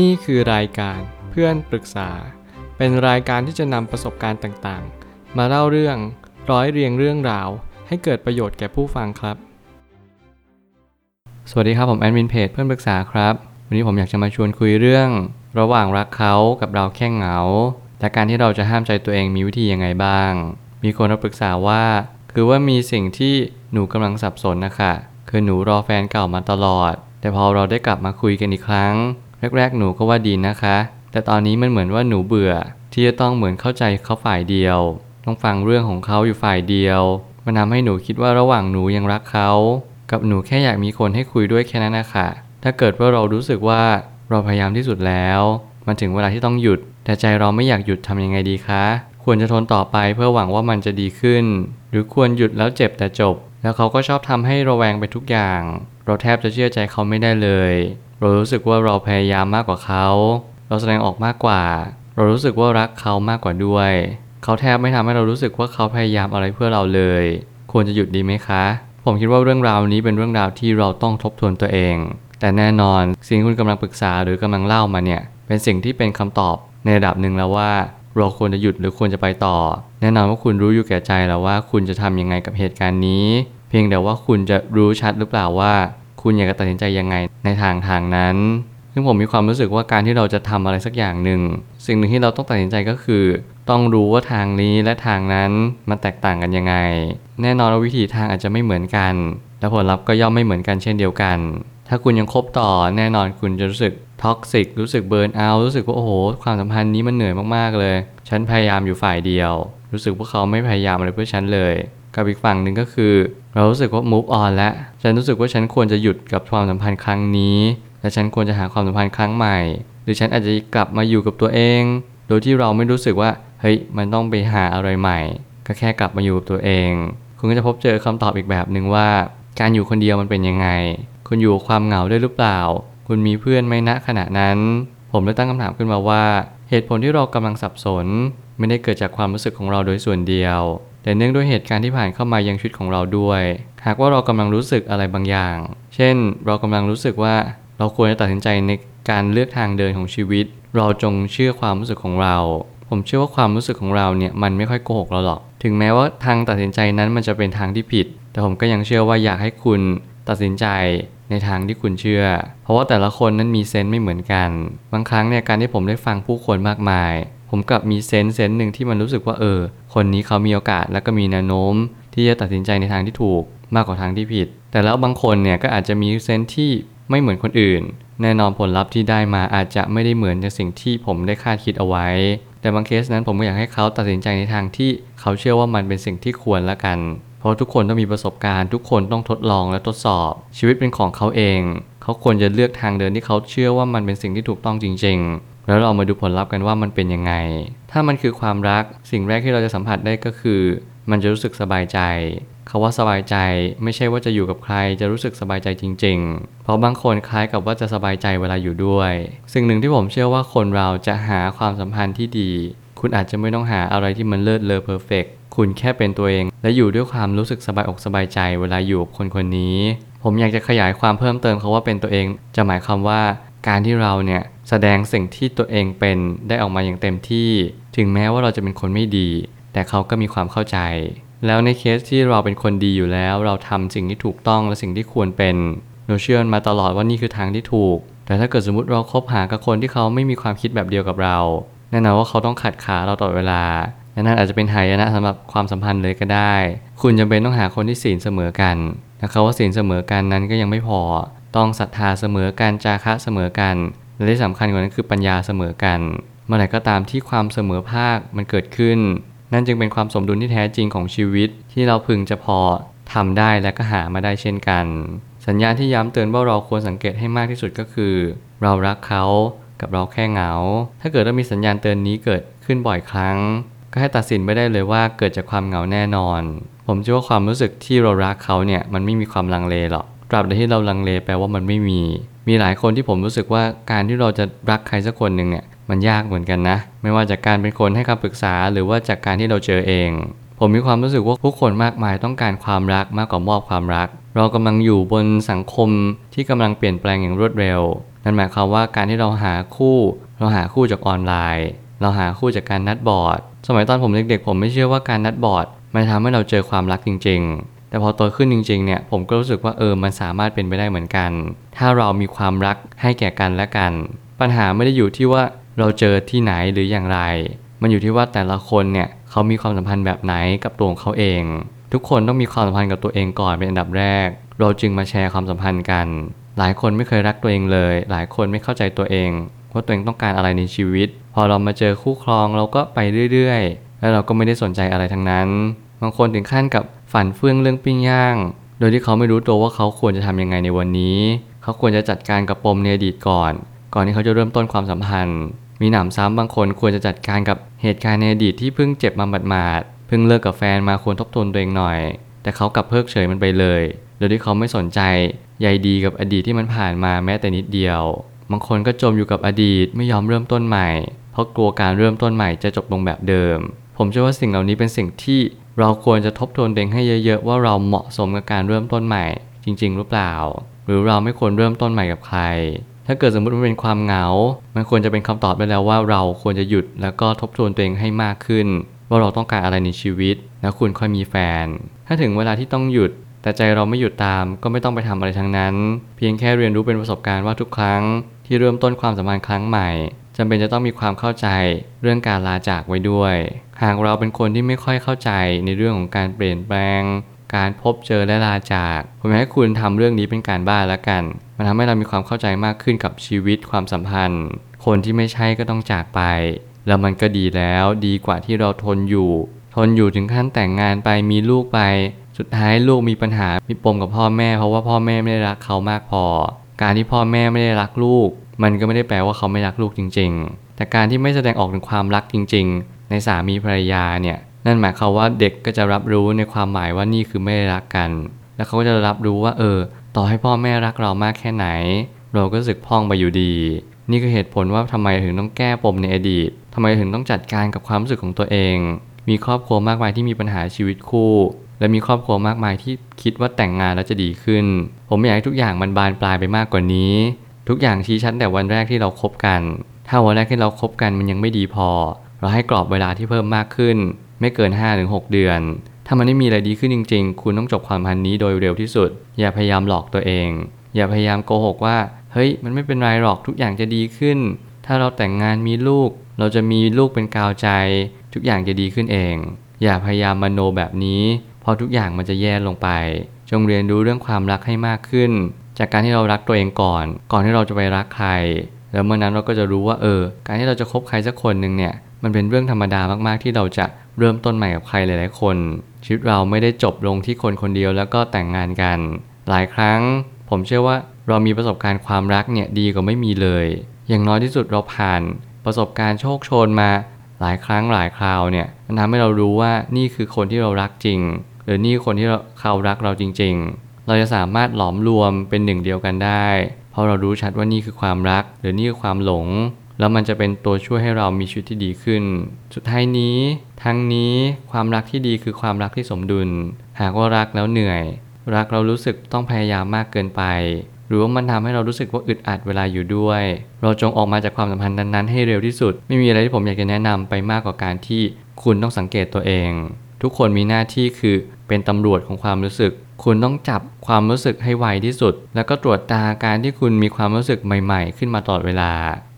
นี่คือรายการเพื่อนปรึกษา เป็นรายการที่จะนำประสบการณ์ต่างๆ มาเล่าเรื่องร้อยเรียงเรื่องราว ให้เกิดประโยชน์แก่ผู้ฟังครับ สวัสดีครับผมแอดมินเพจเพื่อนปรึกษาครับ วันนี้ผมอยากจะมาชวนคุยเรื่อง ระหว่างรักเขากับเราแค่เหงาและการที่เราจะห้ามใจตัวเองมีวิธียังไงบ้าง มีคนมาปรึกษาว่า คือว่ามีสิ่งที่หนูกำลังสับสนนะคะคือหนูรอแฟนเก่ามาตลอด แต่พอเราได้กลับมาคุยกันอีกครั้ง แรกๆ หนูก็ว่าดีนะคะ แต่ตอนนี้มันเหมือนว่าหนูเบื่อ ที่จะต้องเหมือนเข้าใจเขาฝ่ายเดียว ต้องฟังเรื่องของเขาอยู่ฝ่ายเดียว มันทำให้หนูคิดว่าระหว่างหนูยังรักเขา กับหนูแค่อยากมีคนให้คุยด้วยแค่นั้นนะคะถ้าเกิดว่าเรารู้สึกว่าเราพยายามที่สุดแล้ว มันถึงเวลาที่ต้องหยุด แต่ใจเราไม่อยากหยุดทำยังไงดีคะ ควรจะทนต่อไปเพื่อหวังว่ามันจะดีขึ้น หรือควรหยุดแล้วเจ็บแต่จบ แล้วเขาก็ชอบทำให้ระแวงไปทุกอย่าง เราแทบจะเชื่อใจเขาไม่ได้เลย เรารู้สึกว่าเราพยายามมากกว่าเขา เราแสดงออกมากกว่า เรารู้สึกว่ารักเขามากกว่าด้วย เขาแทบไม่ทำให้เรารู้สึกว่าเขาพยายามอะไรเพื่อเราเลย ควรจะหยุดดีไหมคะ ผมคิดว่าเรื่องราวนี้เป็นเรื่องราวที่เราต้องทบทวนตัวเอง แต่แน่นอนสิ่งที่คุณกำลังปรึกษาหรือกำลังเล่ามาเนี่ย เป็นสิ่งที่เป็นคำตอบในระดับหนึ่งแล้วว่าเราควรจะหยุดหรือควรจะไปต่อ แน่นอนว่าคุณรู้อยู่แก่ใจแล้วว่าคุณจะทำยังไงกับเหตุการณ์นี้ เพียงแต่ว่าคุณจะรู้ชัดหรือเปล่าว่า คุณอยากจะตัดสินใจยังไงในทางทางนั้น ซึ่งผมมีความรู้สึกว่าการที่เราจะทำอะไรสักอย่างหนึ่ง สิ่งหนึ่งที่เราต้องตัดสินใจก็คือ ต้องรู้ว่าทางนี้และทางนั้นมันแตกต่างกันยังไง แน่นอนว่าวิธีทางอาจจะไม่เหมือนกัน และผลลัพธ์ก็ย่อมไม่เหมือนกันเช่นเดียวกัน ถ้าคุณยังคบต่อแน่นอนคุณจะรู้สึกtoxic รู้สึก burn out รู้สึกว่าโอ้โหความสัมพันธ์นี้มันเหนื่อยมากๆเลย ฉันพยายามอยู่ฝ่ายเดียว รู้สึกว่าเขาไม่พยายามอะไรเพื่อฉันเลย กับอีกฝั่งหนึ่งก็คือ เรารู้สึกว่า move on แล้วฉันรู้สึกว่าฉันควรจะหยุดกับความสัมพันธ์ครั้งนี้ และฉันควรจะหาความสัมพันธ์ครั้งใหม่ หรือฉันอาจจะกลับมาอยู่กับตัวเอง โดยที่เราไม่รู้สึกว่าเฮ้ยมันต้องไปหาอะไรใหม่ ก็แค่กลับมาอยู่กับตัวเอง คุณก็จะพบเจอคำตอบอีกแบบหนึ่งว่า การอยู่คนเดียวมันเป็นยังไง คุณอยู่ความเหงาได้หรือเปล่า คุณมีเพื่อนไหมณขณะนั้น ผมเลยตั้งคำถามขึ้นมาว่า เหตุผลที่เรากำลังสับสน ไม่ได้เกิดจากความรู้สึกของเราโดยส่วนเดียว แต่เนื่องด้วยเหตุการณ์ที่ผ่านเข้ามายังชีวิตของเราด้วย หากว่าเรากำลังรู้สึกอะไรบางอย่าง เช่น เรากำลังรู้สึกว่าเราควรจะตัดสินใจในการเลือกทางเดินของชีวิต เราจงเชื่อความรู้สึกของเรา ผมเชื่อว่าความรู้สึกของเราเนี่ยมันไม่ค่อยโกหกเราหรอก ถึงแม้ว่าทางตัดสินใจนั้นมันจะเป็นทางที่ผิด แต่ผมก็ยังเชื่อว่าอยากให้คุณตัดสินใจในทางที่คุณเชื่อ เพราะว่าแต่ละคนนั้นมีเซนส์ไม่เหมือนกัน บางครั้งเนี่ยการที่ผมได้ฟังผู้คนมากมาย ผมกลับมีเซนส์เซนส์หนึ่งที่มันรู้สึกว่าเออ คนนี้เขามีโอกาสและก็มีแนวโน้ม ที่จะตัดสินใจในทางที่ถูกมากกว่าทางที่ผิด แต่แล้วบางคนเนี่ยก็อาจจะมีเซนส์ที่ไม่เหมือนคนอื่น แน่นอนผลลัพธ์ที่ได้มาอาจจะไม่ได้เหมือนในสิ่งที่ผมได้คาดคิดเอาไว้ แต่บางเคสนั้นผมก็อยากให้เขาตัดสินใจในทางที่เขาเชื่อว่ามันเป็นสิ่งที่ควรละกัน เพราะทุกคนต้องมีประสบการณ์ ทุกคนต้องทดลองและทดสอบ ชีวิตเป็นของเขาเอง เขาควรจะเลือกทางเดินที่เขาเชื่อว่ามันเป็นสิ่งที่ถูกต้องจริง ๆ แล้วเรามาดูผลลัพธ์กันว่ามันเป็นยังไง ถ้ามันคือความรักสิ่งแรกที่เราจะสัมผัสได้ก็คือ มันจะรู้สึกสบายใจคาว่าสบายใจไม่ใช่ว่าจะอยู่กับใครจะรู้สึกสบายใจจริง ๆ เพราะบางคนคล้ายกับว่าจะสบายใจเวลาอยู่ด้วย สิ่งหนึ่งที่ผมเชื่อว่าคนเราจะหาความสัมพันธ์ที่ดี คุณอาจจะไม่ต้องหาอะไรที่มันเลิศเลอ perfect คุณแค่เป็นตัวเอง และอยู่ด้วยความรู้สึกสบายอกสบายใจเวลาอยู่กับคนคนนี้ ผมอยากจะขยายความเพิ่มเติมคำว่าเป็นตัวเอง จะหมายความว่าการที่เราเนี่ย แสดงสิ่งที่ตัวเองเป็นได้ออกมาอย่างเต็มที่ ถึงแม้ว่าเราจะเป็นคนไม่ดี แต่เขาก็มีความเข้าใจ แล้วในเคสที่เราเป็นคนดีอยู่แล้ว เราทำสิ่งที่ถูกต้องและสิ่งที่ควรเป็นเราเชื่อมาตลอดว่านี่คือทางที่ถูก แต่ถ้าเกิดสมมติเราคบหากับคนที่เขาไม่มีความคิดแบบเดียวกับเราแน่นอนว่าเขาต้องขัดขาเราตลอดเวลาและนั่นอาจจะเป็นหายนะสำหรับความสัมพันธ์เลยก็ได้ คุณจำเป็นต้องหาคนที่ศีลเสมอกันนะครับว่าศีลเสมอกันนั้นก็ยังไม่พอ ต้องศรัทธาเสมอกันจาคะเสมอกัน และที่สำคัญกว่านั้นคือปัญญาเสมอกัน เมื่อไหร่ก็ตามที่ความเสมอภาคมันเกิดขึ้น นั่นจึงเป็นความสมดุลที่แท้จริงของชีวิต ที่เราพึงจะพอทำได้และก็หามาได้เช่นกัน สัญญาณที่ย้ำเตือนว่าเราควรสังเกตให้มากที่สุดก็คือ เรารักเขากับเราแค่เหงา ถ้าเกิดว่ามีสัญญาณเตือนนี้เกิดขึ้นบ่อยครั้ง ก็ให้ตัดสินไม่ได้เลยว่าเกิดจากความเหงาแน่นอน ผมเชื่อว่าความรู้สึกที่เรารักเขาเนี่ยมันไม่มีความลังเลหรอกตราบใดที่เราลังเลแปลว่ามันไม่มี มีหลายคนที่ผมรู้สึกว่าการที่เราจะรักใครสักคนหนึ่งเนี่ยมันยากเหมือนกันนะ ไม่ว่าจากการเป็นคนให้คำปรึกษาหรือว่าจากการที่เราเจอเอง ผมมีความรู้สึกว่าผู้คนมากมายต้องการความรักมากกว่ามอบความรัก เรากำลังอยู่บนสังคมที่กำลังเปลี่ยนแปลงอย่างรวดเร็ว นั่นหมายความว่าการที่เราหาคู่ เราหาคู่จากออนไลน์ เราหาคู่จากการนัดบอร์ด สมัยตอนผมเด็กๆ ผมไม่เชื่อว่าการนัดบอร์ดมันทำให้เราเจอความรักจริง ๆ แต่พอโตขึ้นจริงๆเนี่ยผมก็รู้สึกว่าเออมันสามารถเป็นไปได้เหมือนกัน ถ้าเรามีความรักให้แก่กันและกัน ปัญหาไม่ได้อยู่ที่ว่าเราเจอที่ไหนหรืออย่างไร มันอยู่ที่ว่าแต่ละคนเนี่ยเขามีความสัมพันธ์แบบไหนกับตัวของเขาเอง ทุกคนต้องมีความสัมพันธ์กับตัวเองก่อนเป็นอันดับแรก เราจึงมาแชร์ความสัมพันธ์กัน หลายคนไม่เคยรักตัวเองเลย หลายคนไม่เข้าใจตัวเองว่าตัวเองต้องการอะไรในชีวิต พอเรามาเจอคู่ครองเราก็ไปเรื่อยๆ แล้วเราก็ไม่ได้สนใจอะไรทั้งนั้น บางคนถึงขั้นกับ ฝันเฟื่องเรื่องปิ้งย่าง โดยที่เขาไม่รู้ตัวว่าเขาควรจะทำยังไงในวันนี้ เขาควรจะจัดการกับปมในอดีตก่อน ก่อนที่เขาจะเริ่มต้นความสัมพันธ์ มีหนำซ้ำบางคนควรจะจัดการกับเหตุการณ์ในอดีตที่เพิ่งเจ็บมาหมาดๆเพิ่งเลิกกับแฟนมาควรทบทวนตัวเองหน่อย แต่เขากลับเพิกเฉยมันไปเลย โดยที่เขาไม่สนใจใยดีกับอดีตที่มันผ่านมาแม้แต่นิดเดียว บางคนก็จมอยู่กับอดีตไม่ยอมเริ่มต้นใหม่ เพราะกลัวการเริ่มต้นใหม่จะจบลงแบบเดิม ผมเชื่อว่าสิ่งเหล่านี้เป็นสิ่งที่ เราควรจะทบทวนตัวเองให้เยอะ ๆ ว่าเราเหมาะสมกับการเริ่มต้นใหม่ จริง ๆ หรือเปล่า หรือเราไม่ควรเริ่มต้นใหม่กับใคร ถ้าเกิดสมมติมันเป็นความเหงา มันควรจะเป็นคำตอบได้แล้วว่าเราควรจะหยุดแล้วก็ทบทวนตัวเองให้มากขึ้น ว่าเราต้องการอะไรในชีวิต แล้วคุณค่อยมีแฟน ถ้าถึงเวลาที่ต้องหยุด แต่ใจเราไม่หยุดตาม ก็ไม่ต้องไปทำอะไรทั้งนั้น เพียงแค่เรียนรู้เป็นประสบการณ์ว่าทุกครั้ง ที่เริ่มต้นความสัมพันธ์ครั้งใหม่จำเป็นจะต้องมีความเข้าใจเรื่องการลาจากไว้ด้วย หากเราเป็นคนที่ไม่ค่อยเข้าใจในเรื่องของการเปลี่ยนแปลง การพบเจอและลาจากผมให้คุณทำเรื่องนี้เป็นการบ้านแล้วกัน มันทำให้เรามีความเข้าใจมากขึ้นกับชีวิตความสัมพันธ์ คนที่ไม่ใช่ก็ต้องจากไป แล้วมันก็ดีแล้วดีกว่าที่เราทนอยู่ ทนอยู่ถึงขั้นแต่งงานไปมีลูกไป สุดท้ายลูกมีปัญหามีปมกับพ่อแม่ เพราะว่าพ่อแม่ไม่ได้รักเขามากพอ การที่พ่อแม่ไม่ได้รักลูก มันก็ไม่ได้แปลว่าเขาไม่รักลูกจริง ๆ แต่การที่ไม่แสดงออกถึงความรักจริง ๆ ในสามีภรรยาเนี่ยนั่นหมายความว่าเด็กก็จะรับรู้ในความหมายว่านี่คือไม่ได้รักกัน แล้วเขาก็จะรับรู้ว่าเออ ต่อให้พ่อแม่รักเรามากแค่ไหน เราก็รู้สึกพ้องไปอยู่ดี นี่คือเหตุผลว่าทำไมถึงต้องแก้ปมในอดีตทำไมถึงต้องจัดการกับความรู้สึกของตัวเอง มีครอบครัวมากมายที่มีปัญหาชีวิตคู่ และมีครอบครัวมากมายที่คิดว่าแต่งงานแล้วจะดีขึ้น ผมไม่อยากให้ทุกอย่างมันบานปลายไปมากกว่านี้ ทุกอย่างชี้ชัดแต่วันแรกที่เราคบกัน ถ้าวันแรกที่เราคบกันมันยังไม่ดีพอ เราให้กรอบเวลาที่เพิ่มมากขึ้น ไม่เกิน 5-6 เดือน ถ้ามันไม่มีอะไรดีขึ้นจริง ๆ คุณต้องจบความพันนี้โดยเร็วที่สุด อย่าพยายามหลอกตัวเอง อย่าพยายามโกหกว่า เฮ้ย มันไม่เป็นไรหรอกทุกอย่างจะดีขึ้น ถ้าเราแต่งงานมีลูก เราจะมีลูกเป็นกาวใจ ทุกอย่างจะดีขึ้นเอง อย่าพยายามมโนแบบนี้เพราะทุกอย่างมันจะแย่ลงไป จงเรียนรู้เรื่องความรักให้มากขึ้น จากการที่เรารักตัวเองก่อน ก่อนที่เราจะไปรักใคร แล้วเมื่อนั้นเราก็จะรู้ว่าเออ การที่เราจะคบใครสักคนหนึ่งเนี่ย มันเป็นเรื่องธรรมดามากๆ ที่เราจะเริ่มต้นใหม่กับใครหลายๆ คน ชีวิตเราไม่ได้จบลงที่คนคนเดียวแล้วก็แต่งงานกัน หลายครั้ง ผมเชื่อว่าเรามีประสบการณ์ความรักเนี่ยดีกว่าไม่มีเลย อย่างน้อยที่สุดเราผ่าน ประสบการณ์โชคโชนมา หลายครั้งหลายคราวเนี่ยมันทำให้เรารู้ว่านี่คือคนที่เรารักจริง หรือนี่คนที่เราเขารักเราจริง ๆ เราจะสามารถหลอมรวมเป็นหนึ่งเดียวกันได้ เพราะเรารู้ชัดว่านี่คือความรัก หรือนี่คือความหลง แล้วมันจะเป็นตัวช่วยให้เรามีชีวิตที่ดีขึ้น สุดท้ายนี้ ทั้งนี้ความรักที่ดีคือความรักที่สมดุล หากว่ารักแล้วเหนื่อย รักเรารู้สึกต้องพยายามมากเกินไป หรือว่ามันทำให้เรารู้สึกว่าอึดอัดเวลาอยู่ด้วย เราจงออกมาจากความสัมพันธ์นั้นๆให้เร็วที่สุด ไม่มีอะไรที่ผมอยากจะแนะนำไปมากกว่าการที่คุณต้องสังเกตตัวเอง ทุกคนมีหน้าที่คือเป็นตำรวจของความรู้สึก คุณต้องจับความรู้สึกให้ไวที่สุด แล้วก็ตรวจตาการที่คุณมีความรู้สึกใหม่ ๆ ขึ้นมาตลอดเวลา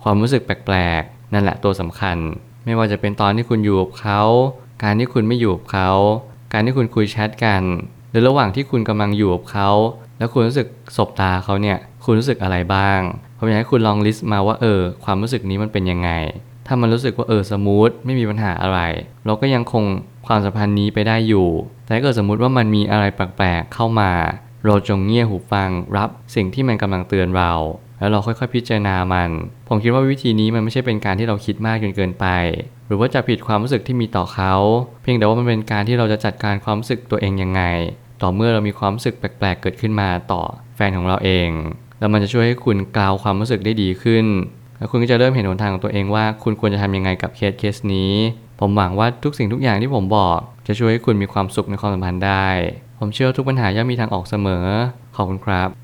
ความรู้สึกแปลกๆ นั่นแหละตัวสำคัญ ไม่ว่าจะเป็นตอนที่คุณอยู่กับเขา การที่คุณไม่อยู่กับเขา การที่คุณคุยแชทกัน หรือระหว่างที่คุณกำลังอยู่กับเขา แล้วคุณรู้สึกสบตาเขาเนี่ย คุณรู้สึกอะไรบ้าง ผมอยากให้คุณลองลิสต์มาว่าเออ ความรู้สึกนี้มันเป็นยังไง ถ้ามันรู้สึกว่าเออสมูทไม่มีปัญหาอะไร เราก็ยังคงความสัมพันธ์นี้ไปได้อยู่ แต่ถ้าเกิดสมมติว่ามันมีอะไรแปลกๆเข้ามา เราจงเงี่ยหูฟังรับสิ่งที่มันกำลังเตือนเรา แล้วเราค่อยๆ พิจารณามัน ผมคิดว่าวิธีนี้มันไม่ใช่เป็นการที่เราคิดมากจนเกินไป หรือว่าจะผิดความรู้สึกที่มีต่อเขา เพียงแต่ว่ามันเป็นการที่เราจะจัดการความรู้สึกตัวเองยังไง ต่อเมื่อเรามีความรู้สึกแปลกๆ เกิดขึ้นมาต่อแฟนของเราเอง แล้วมันจะช่วยให้คุณกล่าวความรู้สึกได้ดีขึ้น แล้วคุณก็จะเริ่มเห็นหนทางของตัวเองว่า คุณควรจะทำยังไงกับเคสเคสนี้ ผมหวังว่าทุกสิ่งทุกอย่างที่ผมบอกจะช่วยให้คุณมีความสุขในความสัมพันธ์ได้ ผมเชื่อทุกปัญหาย่อมมีทางออกเสมอ ขอบคุณครับ